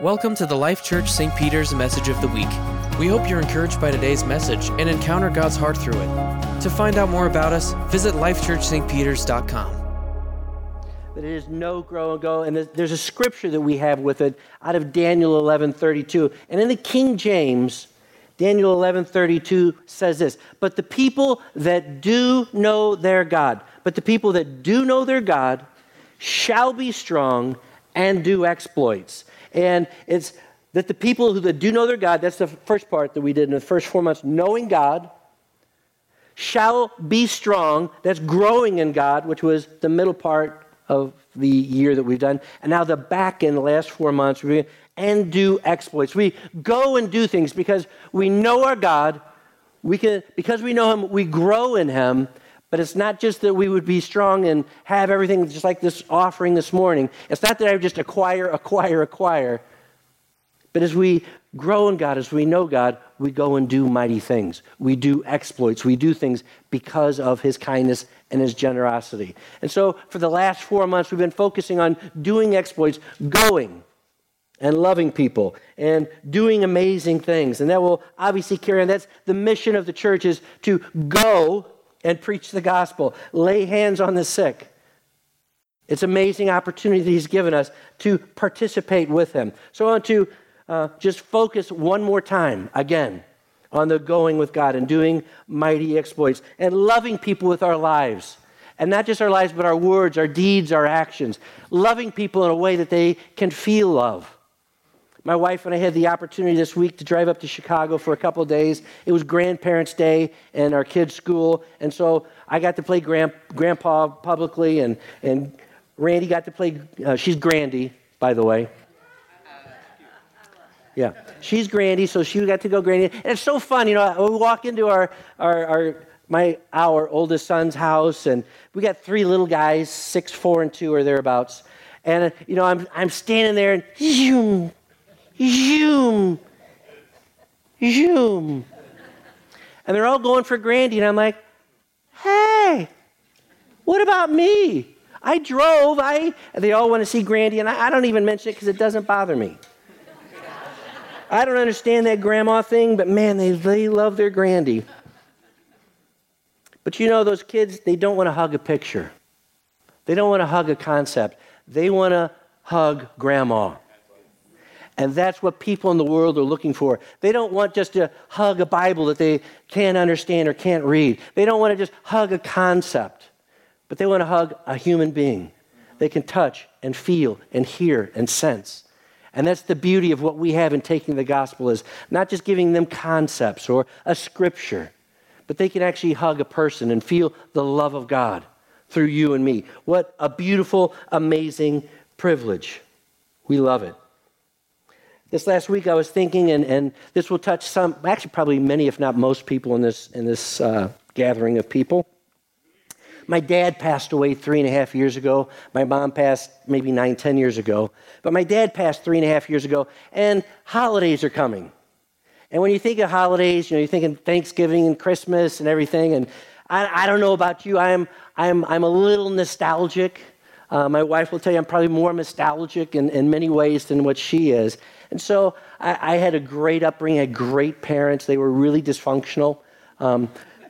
Welcome to the Life Church St. Peter's Message of the Week. We hope you're encouraged by today's message and encounter God's heart through it. To find out more about us, visit lifechurchstpeters.com. That it is know grow and go. And there's a scripture that we have with it out of Daniel 11:32. And in the King James, Daniel 11:32 says this, "But the people that do know their God, but the people that do know their God shall be strong and do exploits." And it's that the people who do know their God, that's the first part that we did in the first four months, knowing God, shall be strong. That's growing in God, which was the middle part of the year that we've done. And now the back in the last four months, and do exploits. We go and do things because we know our God. We can, because we know Him, we grow in Him. But it's not just that we would be strong and have everything just like this offering this morning. It's not that I would just acquire, acquire, acquire. But as we grow in God, as we know God, we go and do mighty things. We do exploits. We do things because of His kindness and His generosity. And so for the last four months, we've been focusing on doing exploits, going and loving people and doing amazing things. And that will obviously carry on. That's the mission of the church is to go and preach the gospel, lay hands on the sick. It's amazing opportunity he's given us to participate with him. So I want to uh, just focus one more time again on the going with God and doing mighty exploits and loving people with our lives. And not just our lives, but our words, our deeds, our actions. Loving people in a way that they can feel love. My wife and I had the opportunity this week to drive up to Chicago for a couple days. It was Grandparents' Day in our kids' school, and so I got to play grand, Grandpa publicly, and, and Randy got to play, uh, she's Grandy, by the way. Yeah, she's Grandy, so she got to go Grandy. And it's so fun, you know. We walk into our, our, our my our oldest son's house, and we got three little guys, six, four, and two, or thereabouts. And you know, I'm I'm standing there, and zoom, zoom. And they're all going for Grandy, and I'm like, hey, what about me? I drove, I, they all want to see Grandy, and I, I don't even mention it because it doesn't bother me. I don't understand that grandma thing, but man, they, they love their Grandy. But you know, those kids, they don't want to hug a picture. They don't want to hug a concept. They want to hug grandma. And that's what people in the world are looking for. They don't want just to hug a Bible that they can't understand or can't read. They don't want to just hug a concept, but they want to hug a human being. They can touch and feel and hear and sense. And that's the beauty of what we have in taking the gospel is not just giving them concepts or a scripture, but they can actually hug a person and feel the love of God through you and me. What a beautiful, amazing privilege. We love it. This last week I was thinking, and, and this will touch some, actually, probably many, if not most people in this, in this uh, gathering of people. My dad passed away three and a half years ago. My mom passed maybe nine, ten years ago. But my dad passed three and a half years ago, and holidays are coming. And when you think of holidays, you know, you're thinking Thanksgiving and Christmas and everything. And I, I don't know about you, I'm, I'm, I'm a little nostalgic. Uh, my wife will tell you I'm probably more nostalgic in, in many ways than what she is. And so I, I had a great upbringing, I had great parents. They were really dysfunctional. Um,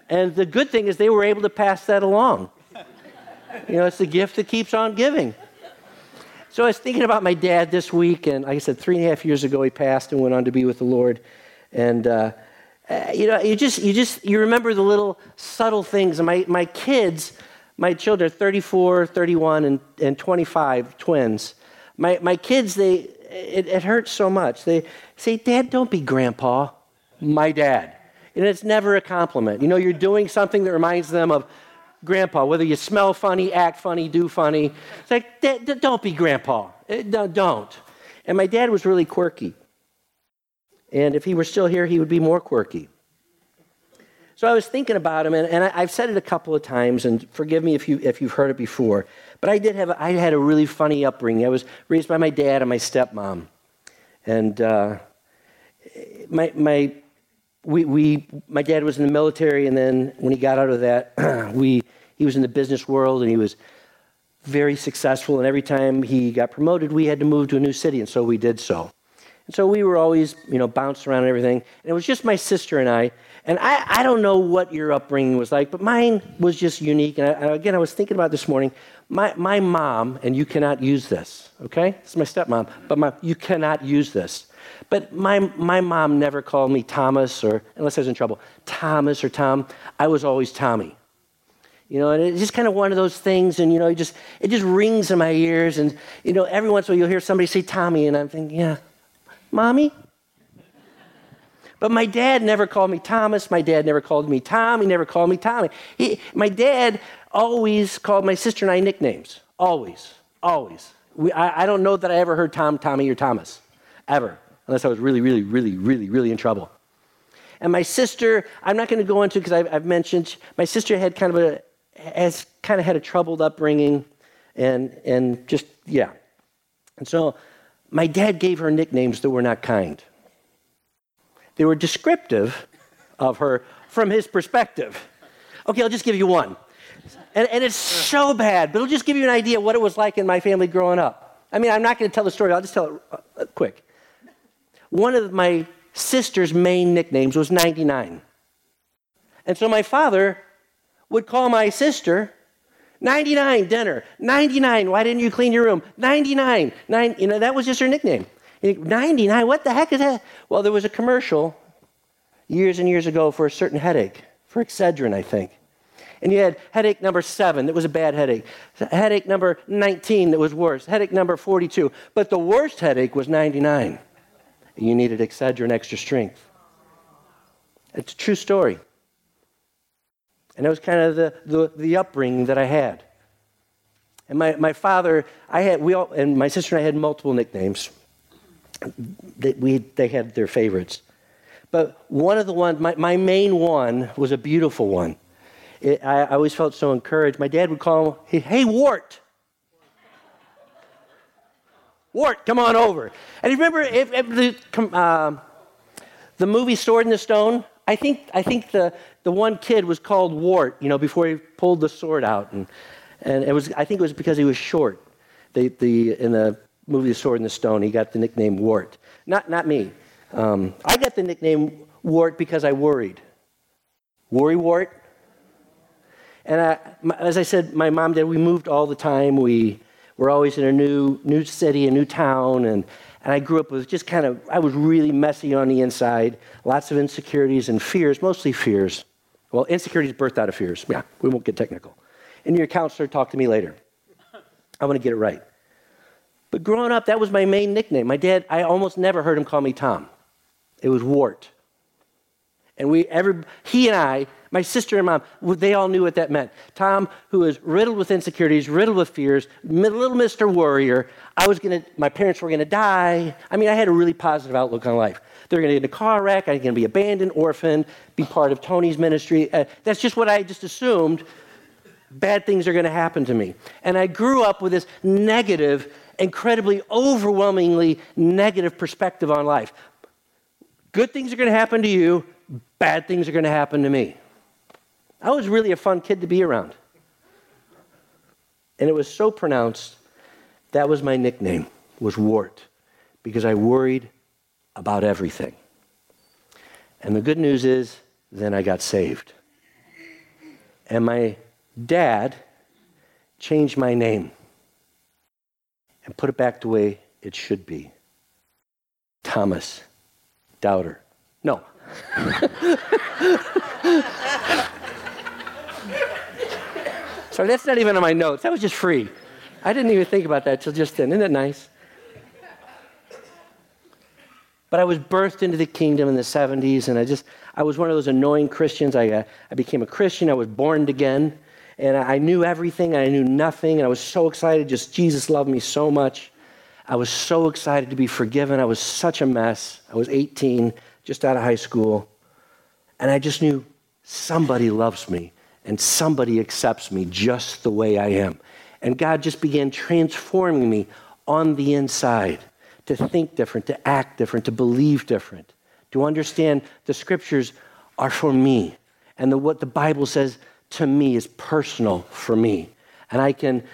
and the good thing is they were able to pass that along. You know, it's the gift that keeps on giving. So I was thinking about my dad this week, and like I said, three and a half years ago he passed and went on to be with the Lord. And uh, uh you know, you just you just you remember the little subtle things. My my kids, my children, 34, 31, and, and 25, twins. My my kids, they it, it hurts so much. They say, Dad, don't be grandpa. My dad. And it's never a compliment. You know, you're doing something that reminds them of grandpa, whether you smell funny, act funny, do funny. It's like, don't be grandpa. Eh, don't. And my dad was really quirky. And if he were still here, he would be more quirky. So I was thinking about him, and, and I, have said it a couple of times, and forgive me if, you, if you've heard it before. But I did have, I had a really funny upbringing. I was raised by my dad and my stepmom. And uh, my, my, we, we, my dad was in the military, and then when he got out of that, we, he was in the business world, and he was very successful. And every time he got promoted, we had to move to a new city, and so we did so. And so we were always, you know, bounced around and everything. And it was just my sister and I. And I, I don't know what your upbringing was like, but mine was just unique. And I, again, I was thinking about this morning. My, my mom, and you cannot use this, okay? It's my stepmom, but my, you cannot use this. But my, my mom never called me Thomas, or unless I was in trouble, Thomas or Tom. I was always Tommy. You know, and it's just kind of one of those things, and you know, it just it just rings in my ears, and you know, every once in a while you'll hear somebody say Tommy, and I'm thinking, yeah, mommy. But my dad never called me Thomas. My dad never called me Tom. He never called me Tommy. He, my dad always called my sister and I nicknames. Always, always. We, I, I don't know that I ever heard Tom, Tommy, or Thomas, ever, unless I was really, really, really, really, really in trouble. And my sister, I'm not going to go into because I've, I've mentioned my sister had kind of a has kind of had a troubled upbringing and, and just, yeah. And so my dad gave her nicknames that were not kind. They were descriptive of her from his perspective. Okay, I'll just give you one. And, and it's so bad, but it'll just give you an idea what it was like in my family growing up. I mean, I'm not going to tell the story, I'll just tell it uh, quick. One of my sister's main nicknames was 99. And so my father would call my sister 99 dinner 99 why didn't you clean your room 99 nine, you know that was just her nickname 99 what the heck is that? Well there was a commercial years and years ago for a certain headache for excedrin i think. And you had headache number seven that was a bad headache headache number 19 that was worse headache number 42 but the worst headache was 99 you needed excedrin extra strength. It's a true story. And that was kind of the, the, the upbringing that I had. And my, my father, I had, we all, and my sister and I had multiple nicknames. They, we, they had their favorites. But one of the ones, my, my main one was a beautiful one. It, I, I, always felt so encouraged. My dad would call him, hey, Wart. Wart, come on over. And you remember if, if the, uh, the movie Sword in the Stone? I think, I think the, the one kid was called Wart, you know, before he pulled the sword out. And, and it was, I think it was because he was short. The, the, in the movie The Sword in the Stone, he got the nickname Wart. Not, not me. Um, I got the nickname Wart because I worried. Worry Wart? And I, as I said, my mom did, we moved all the time. We were always in a new, new city, a new town, and and I grew up with just kind of, I was really messy on the inside, lots of insecurities and fears, mostly fears. Well, insecurities birthed out of fears. Yeah, we won't get technical. And your counselor, talk to me later. I want to get it right. But growing up, that was my main nickname. My dad, I almost never heard him call me Tom. It was Wart. And we, every, he and I, my sister and mom, they all knew what that meant. Tom, who was riddled with insecurities, riddled with fears, little Mr. Worrier. I was gonna, my parents were gonna die. I mean, I had a really positive outlook on life. They're gonna get in a car wreck. I'm gonna be abandoned, orphaned, be part of Tony's ministry. Uh, that's just what I just assumed. Bad things are gonna happen to me. And I grew up with this negative, incredibly, overwhelmingly negative perspective on life. Good things are gonna happen to you, bad things are going to happen to me. I was really a fun kid to be around. And it was so pronounced, that was my nickname, was Wart, because I worried about everything. And the good news is, then I got saved. And my dad change my name and put it back the way it should be Thomas Doubter. No, so that's not even on my notes. That was just free. I didn't even think about that till just then. Isn't that nice? But I was birthed into the kingdom in the 70s, and I just, I was one of those annoying Christians. I, uh, I became a Christian. I was born again, and I knew everything, and I knew nothing, and I was so excited. Just Jesus loved me so much. I was so excited to be forgiven. I was such a mess. I was 18 just out of high school. And I just knew somebody loves me and somebody accepts me just the way I am. And God just began transforming me on the inside to think different, to act different, to believe different, to understand the scriptures are for me. And the, what the Bible says to me is personal for me. And I can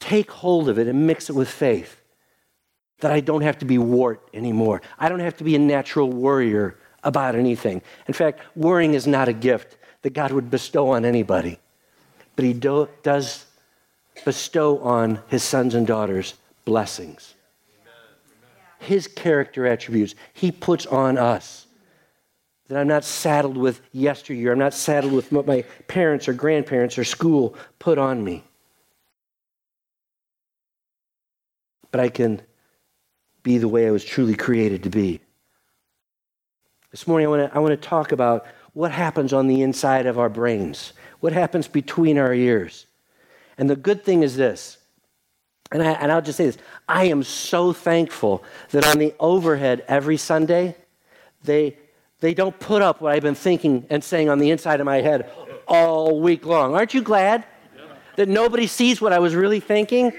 take hold of it and mix it with faith that I don't have to be wart anymore. I don't have to be a natural worrier about anything. In fact, worrying is not a gift that God would bestow on anybody, but He do, does bestow on His sons and daughters blessings. His character attributes He puts on us. That I'm not saddled with yesteryear. I'm not saddled with what my parents or grandparents or school put on me. But I can be the way I was truly created to be. This morning, I want to I talk about what happens on the inside of our brains, what happens between our ears. And the good thing is this, and, I, and I'll just say this I am so thankful that on the overhead every Sunday, they, they don't put up what I've been thinking and saying on the inside of my head all week long. Aren't you glad that nobody sees what I was really thinking?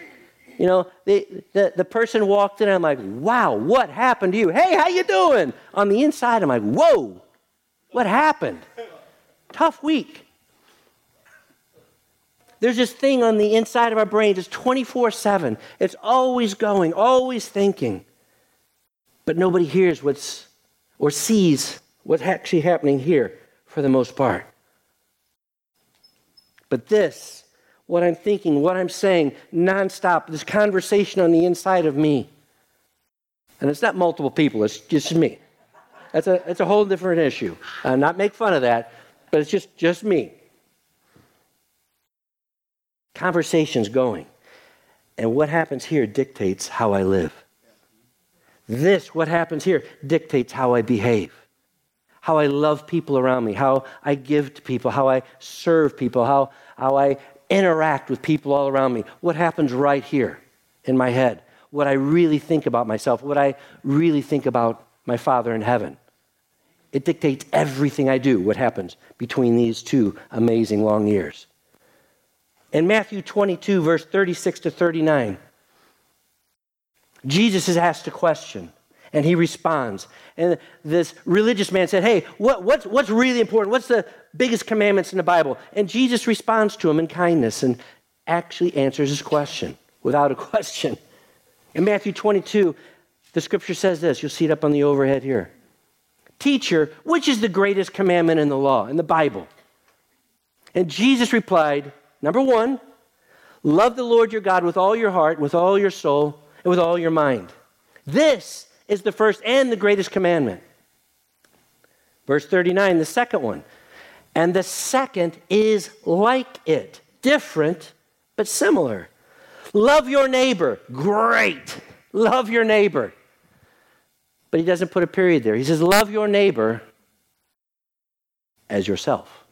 You know, the, the, the person walked in, and I'm like, wow, what happened to you? Hey, how you doing? On the inside, I'm like, whoa, what happened? Tough week. There's this thing on the inside of our brains, it's 24 7. It's always going, always thinking. But nobody hears what's or sees what's actually happening here for the most part. But this what I'm thinking, what I'm saying, nonstop, this conversation on the inside of me. And it's not multiple people, it's just me. That's a, that's a whole different issue. Uh, not make fun of that, but it's just, just me. Conversations going. And what happens here dictates how I live. This, what happens here, dictates how I behave, how I love people around me, how I give to people, how I serve people, how, how I interact with people all around me, what happens right here in my head, what I really think about myself, what I really think about my Father in heaven. It dictates everything I do, what happens between these two amazing long years. In Matthew 22, verse 36 to 39, Jesus is asked a question and he responds. And this religious man said, Hey, what, what's, what's really important? What's the biggest commandments in the Bible? And Jesus responds to him in kindness and actually answers his question without a question. In Matthew 22, the scripture says this. You'll see it up on the overhead here. Teacher, which is the greatest commandment in the law, in the Bible? And Jesus replied, Number one, love the Lord your God with all your heart, with all your soul, and with all your mind. This is the first and the greatest commandment. Verse 39, the second one. And the second is like it, different but similar. Love your neighbor. Great. Love your neighbor. But he doesn't put a period there. He says, Love your neighbor as yourself.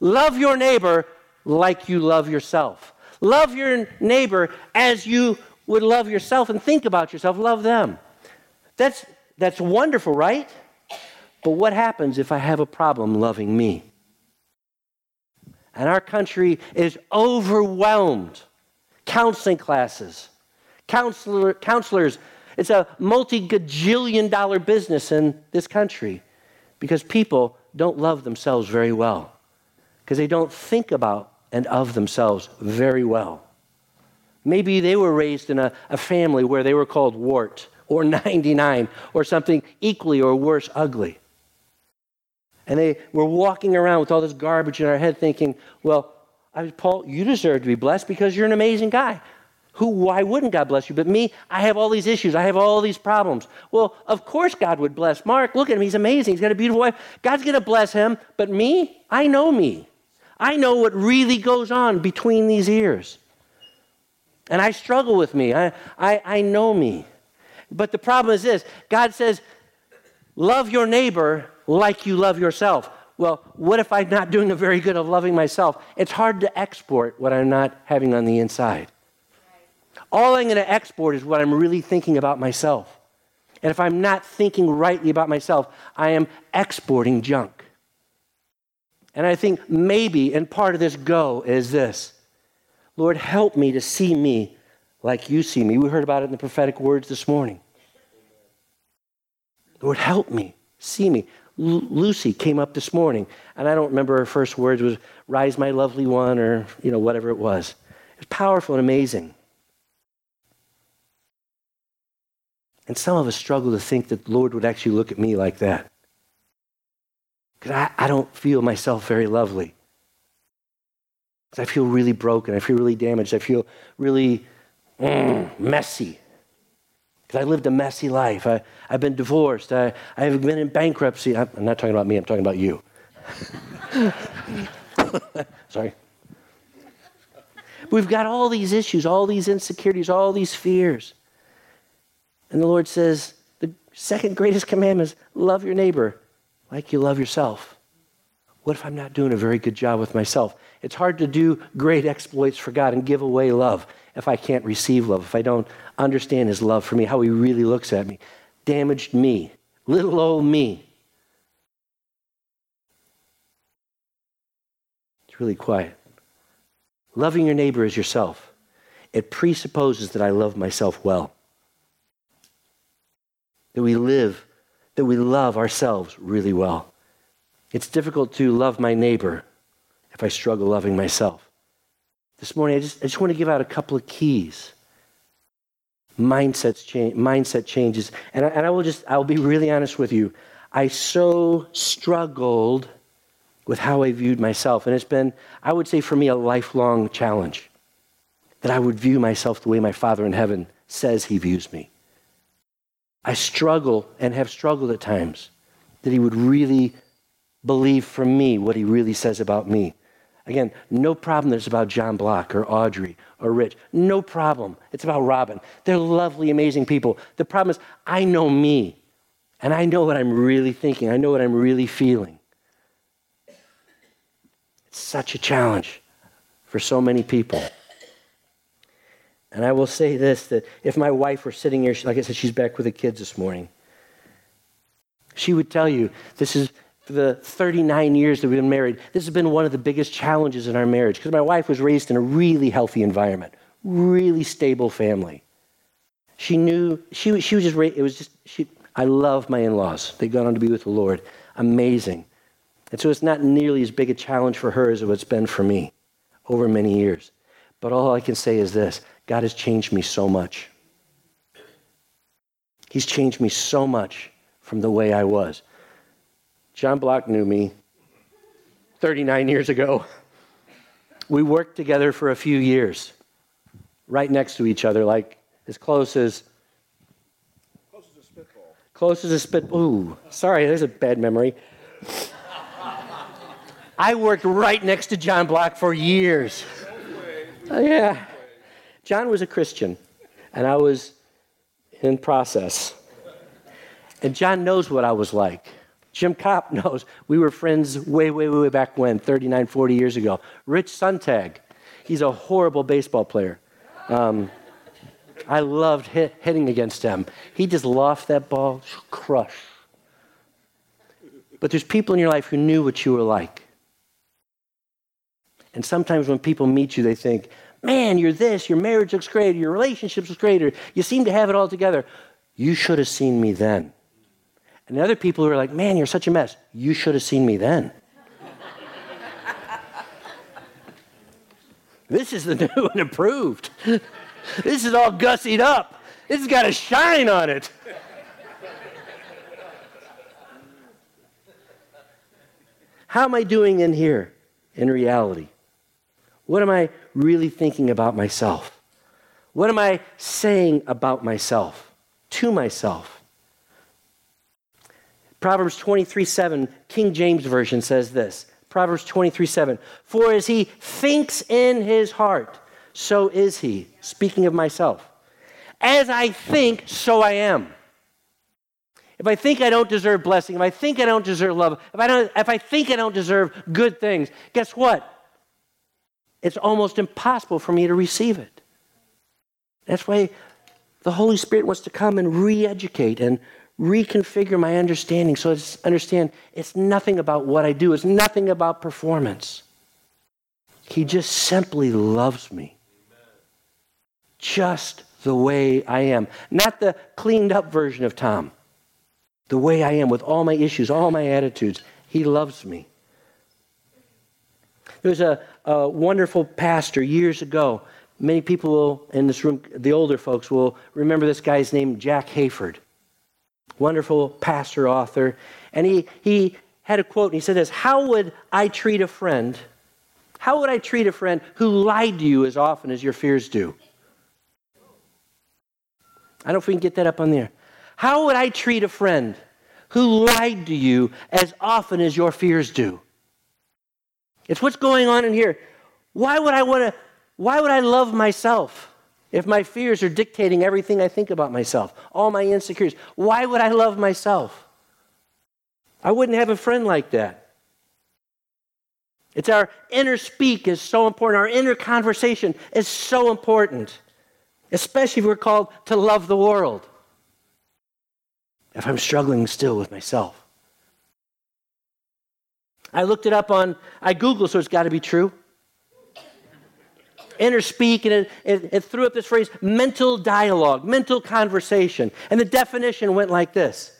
Love your neighbor like you love yourself. Love your neighbor as you would love yourself and think about yourself, love them. That's, that's wonderful, right? But what happens if I have a problem loving me? And our country is overwhelmed. Counseling classes, counselor, counselors. It's a multi gajillion dollar business in this country because people don't love themselves very well, because they don't think about and of themselves very well. Maybe they were raised in a, a family where they were called wart or 99 or something equally or worse ugly. And they were walking around with all this garbage in our head thinking, well, I, Paul, you deserve to be blessed because you're an amazing guy. Who, why wouldn't God bless you? But me, I have all these issues. I have all these problems. Well, of course God would bless Mark. Look at him. He's amazing. He's got a beautiful wife. God's going to bless him. But me, I know me. I know what really goes on between these ears. And I struggle with me. I, I, I know me. But the problem is this God says, love your neighbor like you love yourself. Well, what if I'm not doing a very good of loving myself? It's hard to export what I'm not having on the inside. All I'm going to export is what I'm really thinking about myself. And if I'm not thinking rightly about myself, I am exporting junk. And I think maybe, and part of this go is this Lord, help me to see me like you see me. We heard about it in the prophetic words this morning. Lord, help me, see me. L- Lucy came up this morning, and I don't remember her first words was "Rise, my lovely one," or you know whatever it was. It was powerful and amazing. And some of us struggle to think that the Lord would actually look at me like that. Because I, I don't feel myself very lovely. I feel really broken. I feel really damaged. I feel really mm, messy. Because I lived a messy life. I, I've been divorced. I, I've been in bankruptcy. I'm not talking about me, I'm talking about you. Sorry. We've got all these issues, all these insecurities, all these fears. And the Lord says, the second greatest commandment is love your neighbor like you love yourself. What if I'm not doing a very good job with myself? It's hard to do great exploits for God and give away love if I can't receive love, if I don't understand His love for me, how He really looks at me. Damaged me, little old me. It's really quiet. Loving your neighbor as yourself, it presupposes that I love myself well. That we live, that we love ourselves really well. It's difficult to love my neighbor if I struggle loving myself. This morning, I just, I just want to give out a couple of keys. Mindsets change, mindset changes. And I, and I will just, I'll be really honest with you. I so struggled with how I viewed myself. And it's been, I would say for me, a lifelong challenge that I would view myself the way my Father in heaven says he views me. I struggle and have struggled at times that he would really believe from me what he really says about me. Again, no problem it's about John Block or Audrey or Rich. No problem. It's about Robin. They're lovely, amazing people. The problem is, I know me, and I know what I'm really thinking. I know what I'm really feeling. It's such a challenge for so many people. And I will say this that if my wife were sitting here, like I said, she's back with the kids this morning, she would tell you this is the 39 years that we've been married, this has been one of the biggest challenges in our marriage because my wife was raised in a really healthy environment, really stable family. She knew, she, she was just, it was just, she, I love my in laws. They've gone on to be with the Lord. Amazing. And so it's not nearly as big a challenge for her as it's been for me over many years. But all I can say is this God has changed me so much. He's changed me so much from the way I was. John Block knew me 39 years ago. We worked together for a few years, right next to each other, like as close as. Close as a spitball. Close as a spit. Ooh, sorry, there's a bad memory. I worked right next to John Block for years. Uh, yeah. John was a Christian, and I was in process. And John knows what I was like. Jim Kopp knows we were friends way, way, way back when, 39, 40 years ago. Rich Suntag, he's a horrible baseball player. Um, I loved hit, hitting against him. He just lost that ball, crush. But there's people in your life who knew what you were like. And sometimes when people meet you, they think, man, you're this, your marriage looks great, your relationships look great, or you seem to have it all together. You should have seen me then. And other people who are like, man, you're such a mess. You should have seen me then. this is the new and improved. this is all gussied up. This has got a shine on it. How am I doing in here in reality? What am I really thinking about myself? What am I saying about myself, to myself? Proverbs 23 7, King James Version says this Proverbs 23 7. For as he thinks in his heart, so is he. Speaking of myself. As I think, so I am. If I think I don't deserve blessing, if I think I don't deserve love, if I, don't, if I think I don't deserve good things, guess what? It's almost impossible for me to receive it. That's why the Holy Spirit wants to come and re educate and reconfigure my understanding so I understand it's nothing about what I do, it's nothing about performance. He just simply loves me. Just the way I am. Not the cleaned up version of Tom. The way I am with all my issues, all my attitudes. He loves me. There was a, a wonderful pastor years ago Many people will, in this room, the older folks will remember this guy's name, Jack Hayford. Wonderful pastor, author. And he, he had a quote, and he said this How would I treat a friend? How would I treat a friend who lied to you as often as your fears do? I don't know if we can get that up on there. How would I treat a friend who lied to you as often as your fears do? It's what's going on in here. Why would I want to why would I love myself if my fears are dictating everything I think about myself, all my insecurities? Why would I love myself? I wouldn't have a friend like that. It's our inner speak is so important. Our inner conversation is so important, especially if we're called to love the world. If I'm struggling still with myself, I looked it up on, I Googled, so it's got to be true inner speak, and it, it, it threw up this phrase mental dialogue, mental conversation. And the definition went like this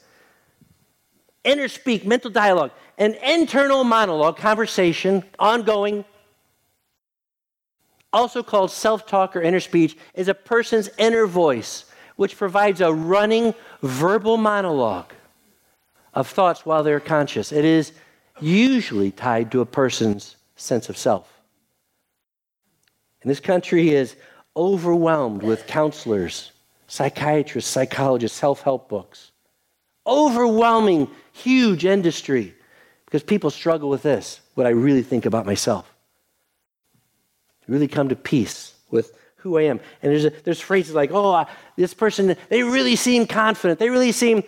inner speak, mental dialogue, an internal monologue, conversation, ongoing, also called self talk or inner speech, is a person's inner voice, which provides a running verbal monologue of thoughts while they're conscious. It is usually tied to a person's sense of self. And this country is overwhelmed with counselors, psychiatrists, psychologists, self help books. Overwhelming, huge industry because people struggle with this what I really think about myself. Really come to peace with who I am. And there's, a, there's phrases like, oh, this person, they really seem confident. They really seem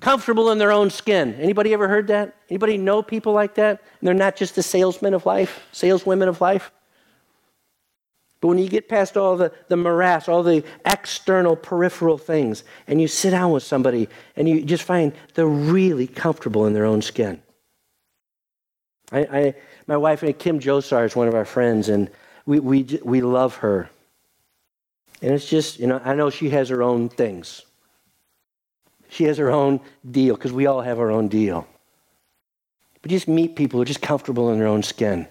comfortable in their own skin. Anybody ever heard that? Anybody know people like that? And they're not just the salesmen of life, saleswomen of life? But when you get past all the, the morass, all the external peripheral things, and you sit down with somebody and you just find they're really comfortable in their own skin. I, I my wife, Kim Josar, is one of our friends, and we, we, we love her. And it's just, you know, I know she has her own things. She has her own deal, because we all have our own deal. But just meet people who are just comfortable in their own skin.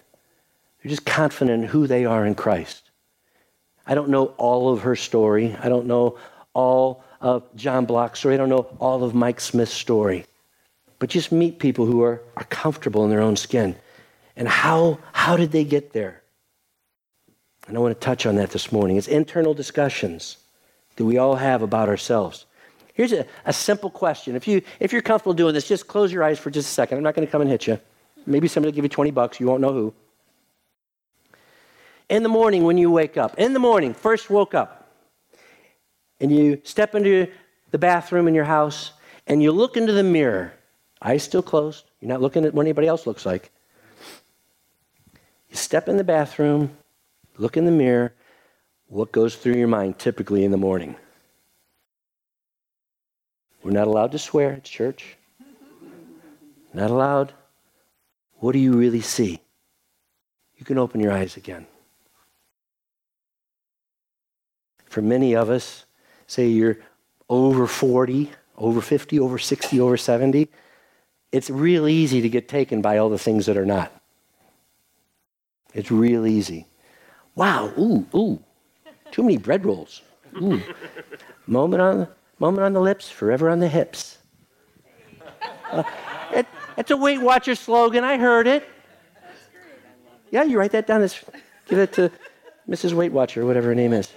They're just confident in who they are in Christ. I don't know all of her story. I don't know all of John Block's story. I don't know all of Mike Smith's story. But just meet people who are, are comfortable in their own skin. And how, how did they get there? And I want to touch on that this morning. It's internal discussions that we all have about ourselves. Here's a, a simple question. If, you, if you're comfortable doing this, just close your eyes for just a second. I'm not going to come and hit you. Maybe somebody will give you 20 bucks. You won't know who. In the morning when you wake up, in the morning, first woke up, and you step into the bathroom in your house and you look into the mirror, eyes still closed, you're not looking at what anybody else looks like. You step in the bathroom, look in the mirror, what goes through your mind typically in the morning? We're not allowed to swear at church. Not allowed. What do you really see? You can open your eyes again. For many of us, say you're over 40, over 50, over 60, over 70, it's real easy to get taken by all the things that are not. It's real easy. Wow, ooh, ooh, too many bread rolls. Ooh. moment, on the, moment on the lips, forever on the hips. Uh, it, it's a Weight Watcher slogan. I heard it. Yeah, you write that down. Give it to Mrs. Weight Watcher, whatever her name is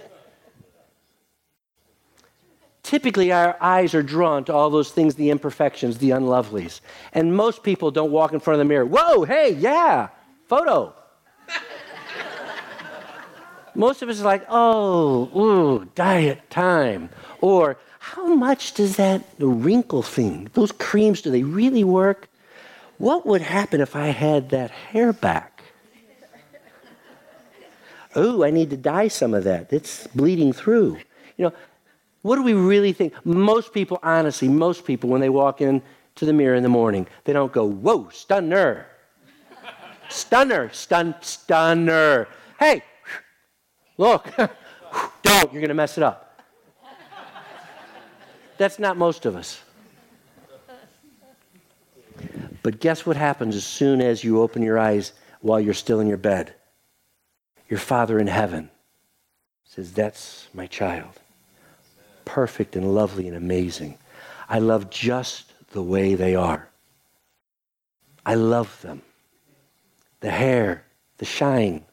typically our eyes are drawn to all those things, the imperfections, the unlovelies. And most people don't walk in front of the mirror, whoa, hey, yeah, photo. most of us are like, oh, ooh, diet time. Or how much does that wrinkle thing, those creams, do they really work? What would happen if I had that hair back? Oh, I need to dye some of that. It's bleeding through. You know, what do we really think? Most people, honestly, most people, when they walk in to the mirror in the morning, they don't go, whoa, stunner. stunner, stun, stunner. Hey, look, don't, you're going to mess it up. That's not most of us. But guess what happens as soon as you open your eyes while you're still in your bed? Your Father in heaven says, That's my child. Perfect and lovely and amazing. I love just the way they are. I love them. The hair, the shine,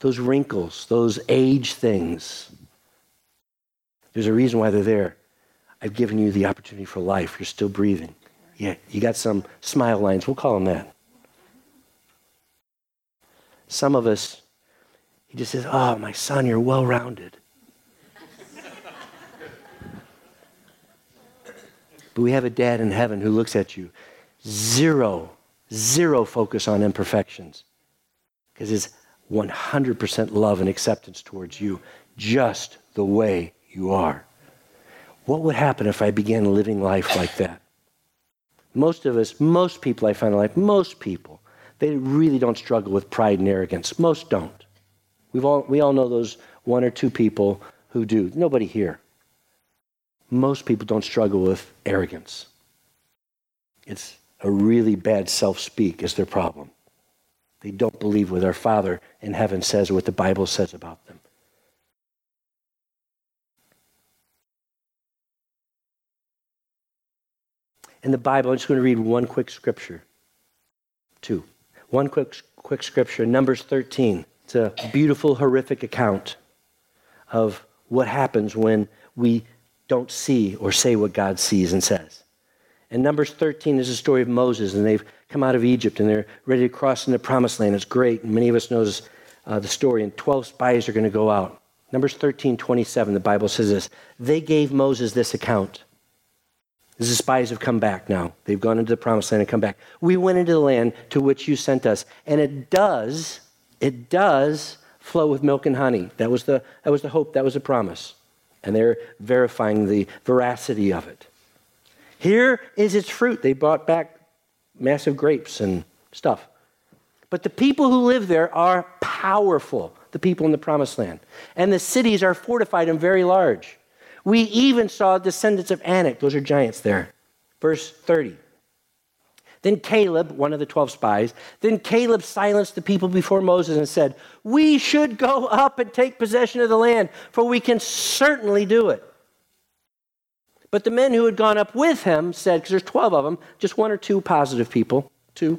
those wrinkles, those age things. There's a reason why they're there. I've given you the opportunity for life. You're still breathing. Yeah, you got some smile lines. We'll call them that. Some of us, he just says, Oh, my son, you're well rounded. But we have a dad in heaven who looks at you. Zero, zero focus on imperfections. Because his 100% love and acceptance towards you, just the way you are. What would happen if I began living life like that? Most of us, most people I find in life, most people, they really don't struggle with pride and arrogance. Most don't. We've all, we all know those one or two people who do. Nobody here. Most people don't struggle with arrogance. It's a really bad self speak is their problem. They don't believe what their Father in heaven says or what the Bible says about them. In the Bible, I'm just going to read one quick scripture. Two. One quick, quick scripture, Numbers 13. It's a beautiful, horrific account of what happens when we don't see or say what God sees and says. And Numbers 13 is the story of Moses, and they've come out of Egypt and they're ready to cross into the promised land. It's great, and many of us knows uh, the story. And 12 spies are going to go out. Numbers 13, 27, the Bible says this. They gave Moses this account. The spies have come back now. They've gone into the promised land and come back. We went into the land to which you sent us. And it does, it does flow with milk and honey. That was the, that was the hope, that was the promise. And they're verifying the veracity of it. Here is its fruit. They brought back massive grapes and stuff. But the people who live there are powerful, the people in the promised land. And the cities are fortified and very large. We even saw descendants of Anak, those are giants there. Verse 30. Then Caleb, one of the 12 spies, then Caleb silenced the people before Moses and said, We should go up and take possession of the land, for we can certainly do it. But the men who had gone up with him said, because there's 12 of them, just one or two positive people, two.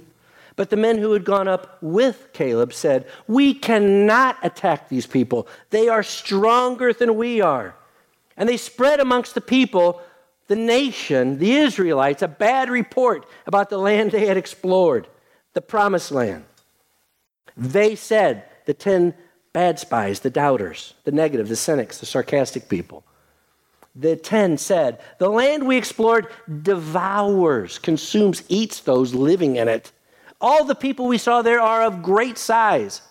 But the men who had gone up with Caleb said, We cannot attack these people. They are stronger than we are. And they spread amongst the people, the nation, the Israelites, a bad report about the land they had explored, the promised land. They said, the 10 bad spies, the doubters, the negative, the cynics, the sarcastic people, the 10 said, The land we explored devours, consumes, eats those living in it. All the people we saw there are of great size.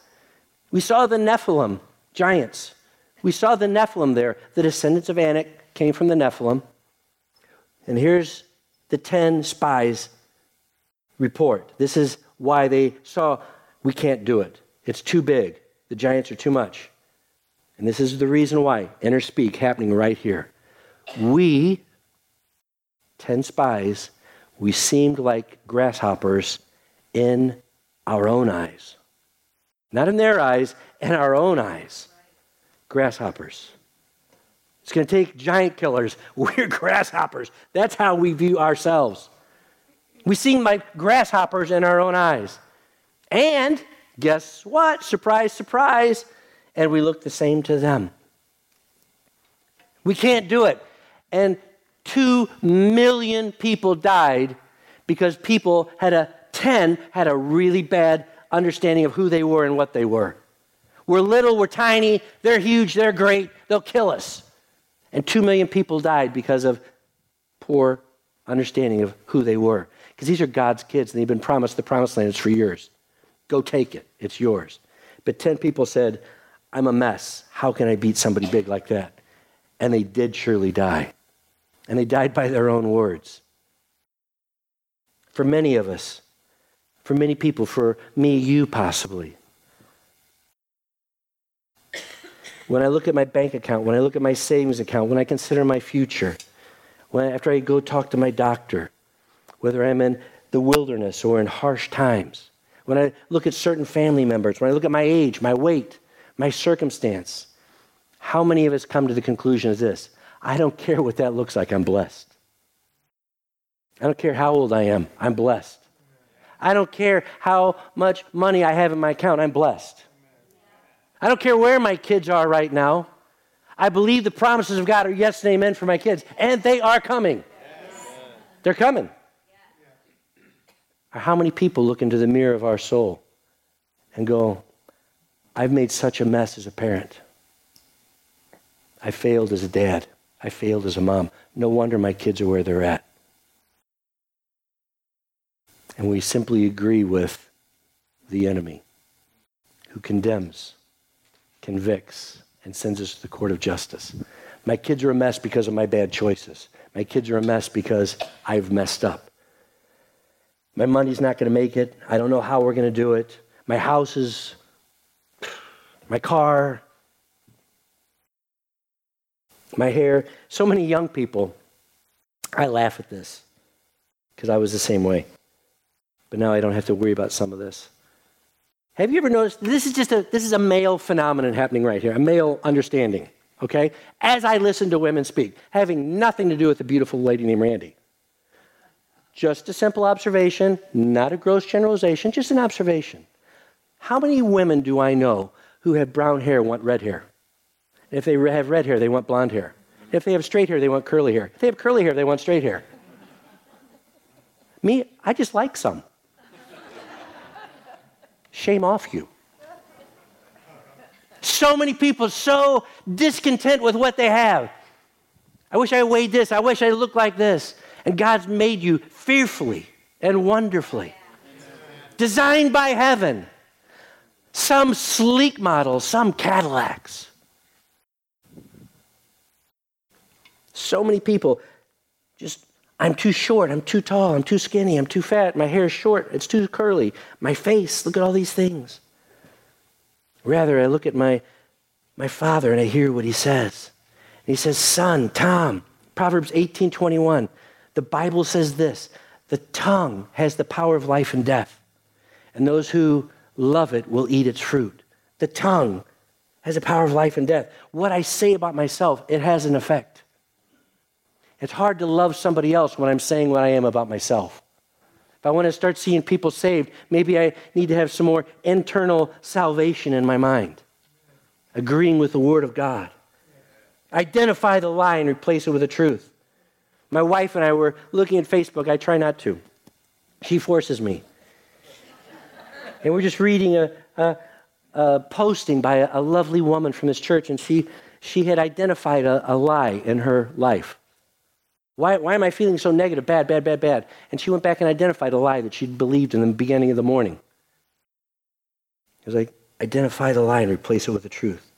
We saw the Nephilim, giants. We saw the Nephilim there. The descendants of Anak came from the Nephilim. And here's the 10 spies report. This is why they saw we can't do it. It's too big. The giants are too much. And this is the reason why. Inner speak happening right here we, 10 spies, we seemed like grasshoppers in our own eyes. Not in their eyes, in our own eyes. Grasshoppers. It's going to take giant killers. We're grasshoppers. That's how we view ourselves. We seem like grasshoppers in our own eyes. And guess what? Surprise, surprise. And we look the same to them. We can't do it and 2 million people died because people had a 10 had a really bad understanding of who they were and what they were. We're little, we're tiny, they're huge, they're great, they'll kill us. And 2 million people died because of poor understanding of who they were. Because these are God's kids and they've been promised the promised land It's for years. Go take it, it's yours. But 10 people said, I'm a mess. How can I beat somebody big like that? And they did surely die and they died by their own words. For many of us, for many people, for me, you possibly. When I look at my bank account, when I look at my savings account, when I consider my future, when after I go talk to my doctor, whether I'm in the wilderness or in harsh times, when I look at certain family members, when I look at my age, my weight, my circumstance. How many of us come to the conclusion of this? I don't care what that looks like, I'm blessed. I don't care how old I am, I'm blessed. I don't care how much money I have in my account, I'm blessed. I don't care where my kids are right now. I believe the promises of God are yes and amen for my kids, and they are coming. They're coming. How many people look into the mirror of our soul and go, I've made such a mess as a parent. I failed as a dad. I failed as a mom. No wonder my kids are where they're at. And we simply agree with the enemy who condemns, convicts, and sends us to the court of justice. My kids are a mess because of my bad choices. My kids are a mess because I've messed up. My money's not going to make it. I don't know how we're going to do it. My house is, my car, my hair. So many young people, I laugh at this because I was the same way. But now I don't have to worry about some of this. Have you ever noticed this is just a this is a male phenomenon happening right here, a male understanding, okay? As I listen to women speak, having nothing to do with the beautiful lady named Randy. Just a simple observation, not a gross generalization, just an observation. How many women do I know who have brown hair want red hair? If they have red hair, they want blonde hair. If they have straight hair, they want curly hair. If they have curly hair, they want straight hair. Me, I just like some. Shame off you. So many people so discontent with what they have. I wish I weighed this. I wish I looked like this. And God's made you fearfully and wonderfully, designed by heaven. Some sleek models, some Cadillacs. So many people just, I'm too short, I'm too tall, I'm too skinny, I'm too fat, my hair is short, it's too curly, my face, look at all these things. Rather, I look at my, my father and I hear what he says. And he says, Son, Tom, Proverbs 18 21. The Bible says this the tongue has the power of life and death, and those who love it will eat its fruit. The tongue has the power of life and death. What I say about myself, it has an effect. It's hard to love somebody else when I'm saying what I am about myself. If I want to start seeing people saved, maybe I need to have some more internal salvation in my mind, agreeing with the Word of God. Identify the lie and replace it with the truth. My wife and I were looking at Facebook. I try not to. She forces me. and we're just reading a, a, a posting by a, a, lovely woman from this church, and she, she had identified a, a lie in her life. Why, why am I feeling so negative? Bad, bad, bad, bad. And she went back and identified a lie that she'd believed in the beginning of the morning. It was like, identify the lie and replace it with the truth.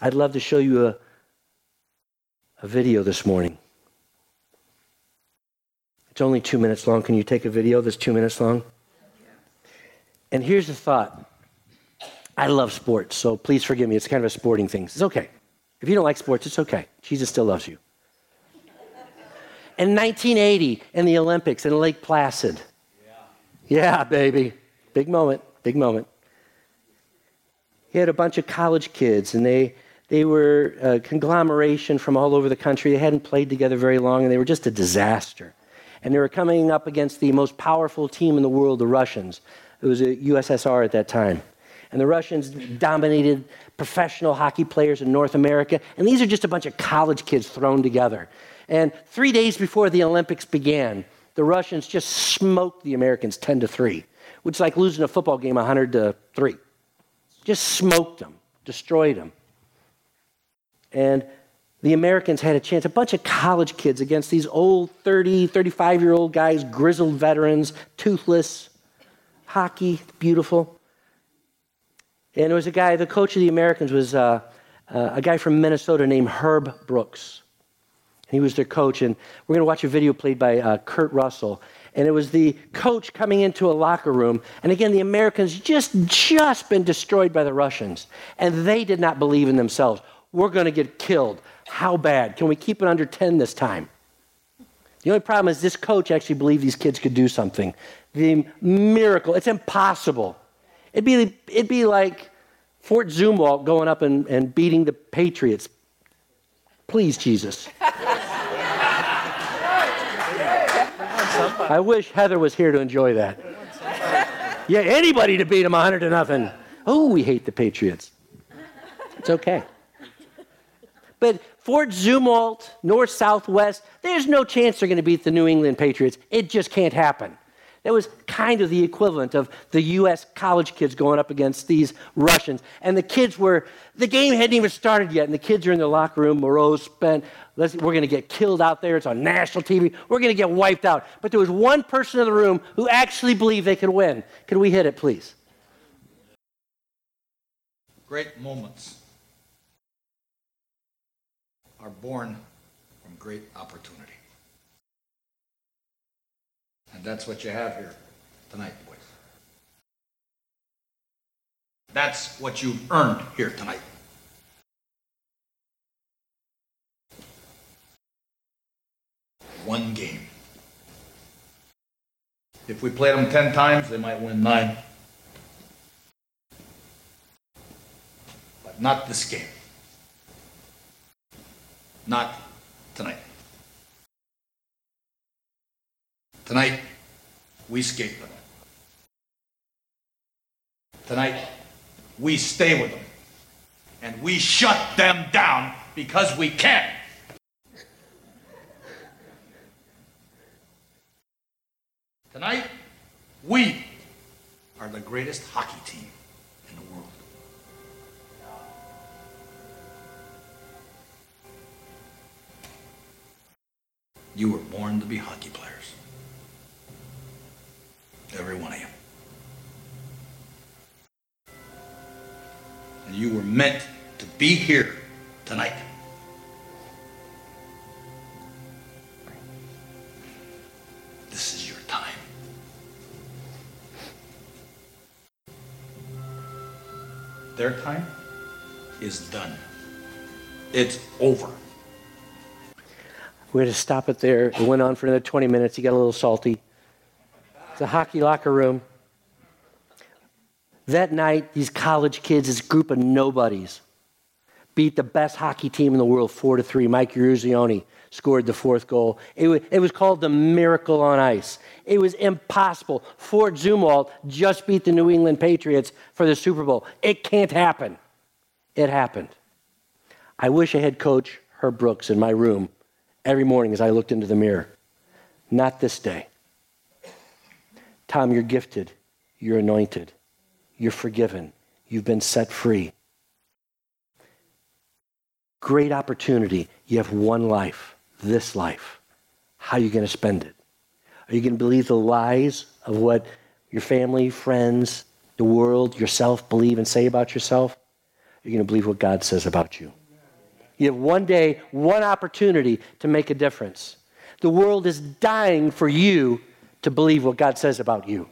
I'd love to show you a, a video this morning. It's only two minutes long. Can you take a video that's two minutes long? And here's the thought I love sports, so please forgive me. It's kind of a sporting thing. It's okay. If you don't like sports, it's okay. Jesus still loves you. In 1980, in the Olympics in Lake Placid. Yeah, yeah baby. Big moment, big moment. He had a bunch of college kids, and they they were a conglomeration from all over the country. They hadn't played together very long, and they were just a disaster. And they were coming up against the most powerful team in the world, the Russians. It was a USSR at that time. And the Russians dominated professional hockey players in North America. And these are just a bunch of college kids thrown together. And three days before the Olympics began, the Russians just smoked the Americans 10 to 3, which is like losing a football game 100 to 3. Just smoked them, destroyed them. And the Americans had a chance, a bunch of college kids against these old 30, 35 year old guys, grizzled veterans, toothless, hockey, beautiful. And it was a guy, the coach of the Americans was uh, uh, a guy from Minnesota named Herb Brooks. He was their coach, and we're going to watch a video played by uh, Kurt Russell. And it was the coach coming into a locker room. And again, the Americans just just been destroyed by the Russians, and they did not believe in themselves. We're going to get killed. How bad? Can we keep it under 10 this time? The only problem is this coach actually believed these kids could do something. The miracle, it's impossible. It'd be, it'd be like Fort Zumwalt going up and, and beating the Patriots. Please, Jesus. I wish Heather was here to enjoy that. Yeah, anybody to beat them 100 to nothing. Oh, we hate the Patriots. It's okay. But Fort Zumwalt, north, southwest, there's no chance they're going to beat the New England Patriots. It just can't happen. That was kind of the equivalent of the U.S. college kids going up against these Russians. And the kids were, the game hadn't even started yet, and the kids are in the locker room. Moreau spent, we're going to get killed out there. It's on national TV. We're going to get wiped out. But there was one person in the room who actually believed they could win. Can we hit it, please? Great moments are born from great opportunity. And that's what you have here tonight, boys. That's what you've earned here tonight. One game. If we played them 10 times, they might win nine. But not this game. Not tonight. Tonight, we skate them. Tonight, we stay with them. And we shut them down because we can. Tonight, we are the greatest hockey team in the world. You were born to be hockey players. Every one of you. And you were meant to be here tonight. Their time is done. It's over. We had to stop it there. It went on for another 20 minutes. He got a little salty. It's a hockey locker room. That night, these college kids, this group of nobodies, beat the best hockey team in the world four to three. Mike Eruzione scored the fourth goal. It was, it was called the miracle on ice. It was impossible. Fort Zumwalt just beat the New England Patriots for the Super Bowl. It can't happen. It happened. I wish I had Coach Herb Brooks in my room every morning as I looked into the mirror. Not this day. Tom, you're gifted. You're anointed. You're forgiven. You've been set free. Great opportunity. You have one life, this life. How are you going to spend it? Are you going to believe the lies of what your family, friends, the world, yourself believe and say about yourself? Are you going to believe what God says about you? You have one day, one opportunity to make a difference. The world is dying for you to believe what God says about you.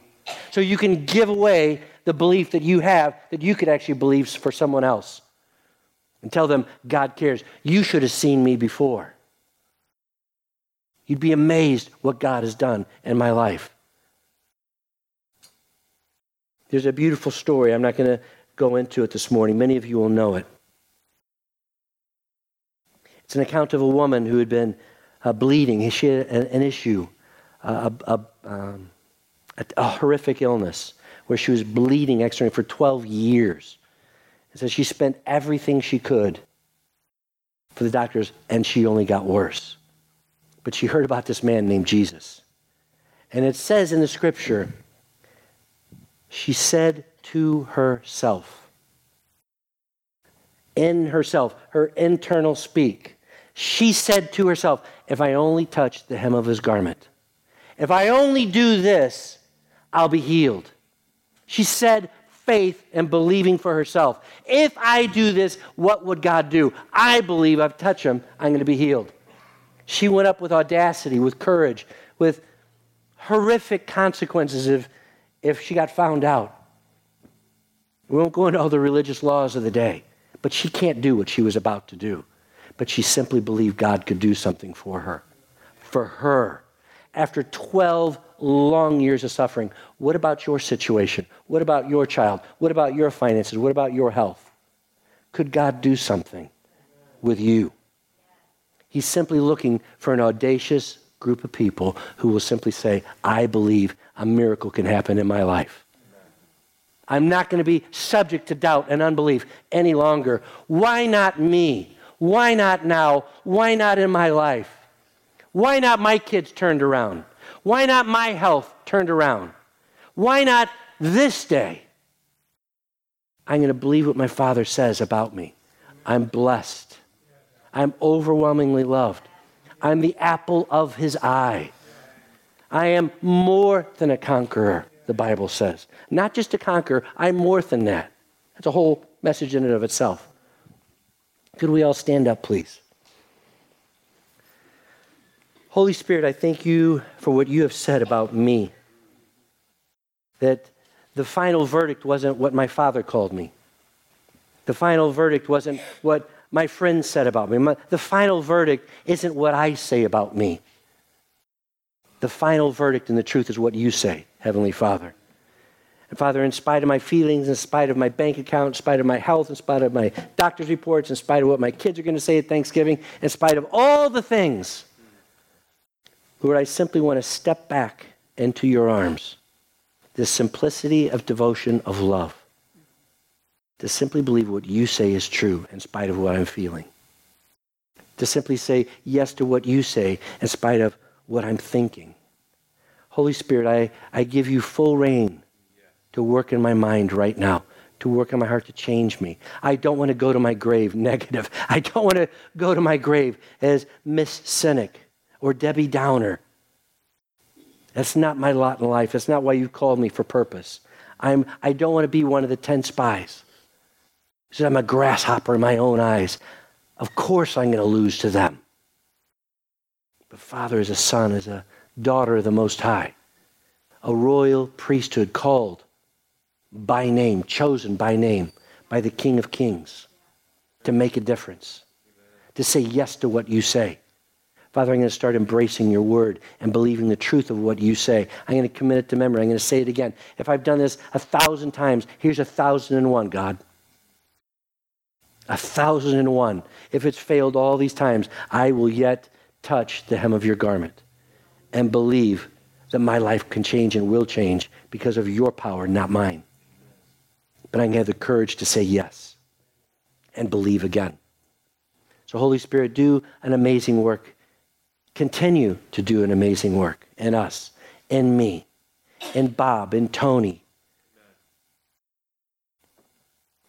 So you can give away the belief that you have that you could actually believe for someone else and tell them God cares. You should have seen me before. You'd be amazed what God has done in my life. There's a beautiful story. I'm not going to go into it this morning. Many of you will know it. It's an account of a woman who had been uh, bleeding. She had an, an issue, uh, a, a, um, a, a, horrific illness where she was bleeding externally for 12 years. And so she spent everything she could for the doctors, and she only got worse. But she heard about this man named Jesus. And it says in the scripture, she said to herself, in herself, her internal speak, she said to herself, If I only touch the hem of his garment, if I only do this, I'll be healed. She said, faith and believing for herself. If I do this, what would God do? I believe I've touched him, I'm going to be healed. She went up with audacity, with courage, with horrific consequences if, if she got found out. We won't go into all the religious laws of the day, but she can't do what she was about to do but she simply believed God could do something for her. For her. after 12 long years of suffering. What about your situation? What about your child? What about your finances? What about your health? Could God do something with you? He's simply looking for an audacious group of people who will simply say, I believe a miracle can happen in my life. I'm not going to be subject to doubt and unbelief any longer. Why not me? Why not now? Why not in my life? Why not my kids turned around? Why not my health turned around? Why not this day? I'm going to believe what my Father says about me. I'm blessed. I'm overwhelmingly loved. I'm the apple of his eye. I am more than a conqueror, the Bible says. Not just a conqueror, I'm more than that. That's a whole message in and of itself. Could we all stand up, please? Holy Spirit, I thank you for what you have said about me. That the final verdict wasn't what my father called me. The final verdict wasn't what my friends said about me. My, the final verdict isn't what I say about me. The final verdict and the truth is what you say, Heavenly Father. And Father, in spite of my feelings, in spite of my bank account, in spite of my health, in spite of my doctor's reports, in spite of what my kids are going to say at Thanksgiving, in spite of all the things, Lord, I simply want to step back into your arms. The simplicity of devotion, of love. To simply believe what you say is true in spite of what I'm feeling. To simply say yes to what you say in spite of what I'm thinking. Holy Spirit, I, I give you full rein to work in my mind right now, to work in my heart to change me. I don't want to go to my grave negative. I don't want to go to my grave as Miss Cynic or Debbie Downer. That's not my lot in life. That's not why you called me for purpose. I'm, I don't want to be one of the 10 spies. Said I'm a grasshopper in my own eyes. Of course I'm going to lose to them. But Father, as a son, as a daughter of the Most High, a royal priesthood called by name, chosen by name, by the King of Kings, to make a difference, to say yes to what you say. Father, I'm going to start embracing your word and believing the truth of what you say. I'm going to commit it to memory. I'm going to say it again. If I've done this a thousand times, here's a thousand and one, God. A thousand and one. If it's failed all these times, I will yet touch the hem of your garment and believe that my life can change and will change because of your power, not mine. But I can have the courage to say yes and believe again. So, Holy Spirit, do an amazing work continue to do an amazing work in us, in me, in Bob, in Tony,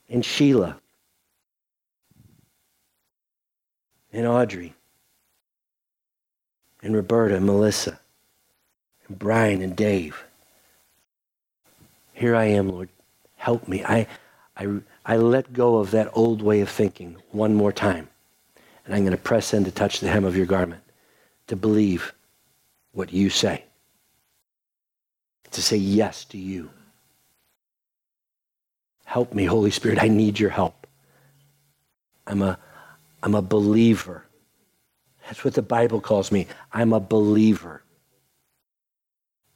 in Sheila, in Audrey, in Roberta, and Melissa, and Brian, and Dave. Here I am, Lord. Help me. I, I, I let go of that old way of thinking one more time. And I'm going to press in to touch the hem of your garment to believe what you say, to say yes to you. Help me, Holy Spirit. I need your help. I'm a, I'm a believer. That's what the Bible calls me. I'm a believer.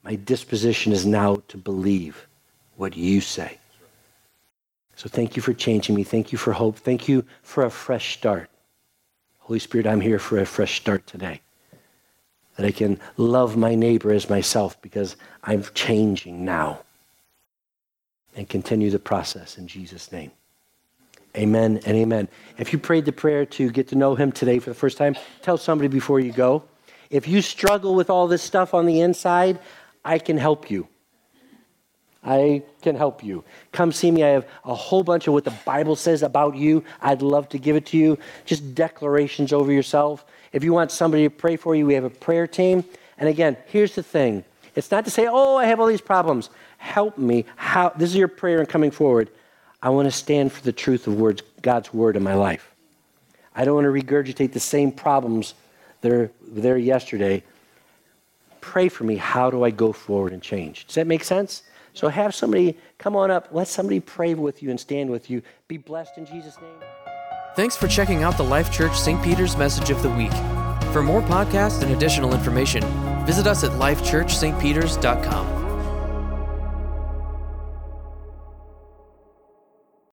My disposition is now to believe what you say. So thank you for changing me. Thank you for hope. Thank you for a fresh start. Holy Spirit, I'm here for a fresh start today that I can love my neighbor as myself because I'm changing now. And continue the process in Jesus' name. Amen and amen. If you prayed the prayer to get to know Him today for the first time, tell somebody before you go. If you struggle with all this stuff on the inside, I can help you. I can help you. Come see me. I have a whole bunch of what the Bible says about you. I'd love to give it to you. Just declarations over yourself. If you want somebody to pray for you, we have a prayer team. And again, here's the thing it's not to say, oh, I have all these problems. Help me. How, this is your prayer and coming forward. I want to stand for the truth of words, God's word in my life. I don't want to regurgitate the same problems that are there yesterday. Pray for me. How do I go forward and change? Does that make sense? So have somebody come on up. Let somebody pray with you and stand with you. Be blessed in Jesus' name. Thanks for checking out the Life Church St. Peter's Message of the Week. For more podcasts and additional information, visit us at lifechurchstpeters.com.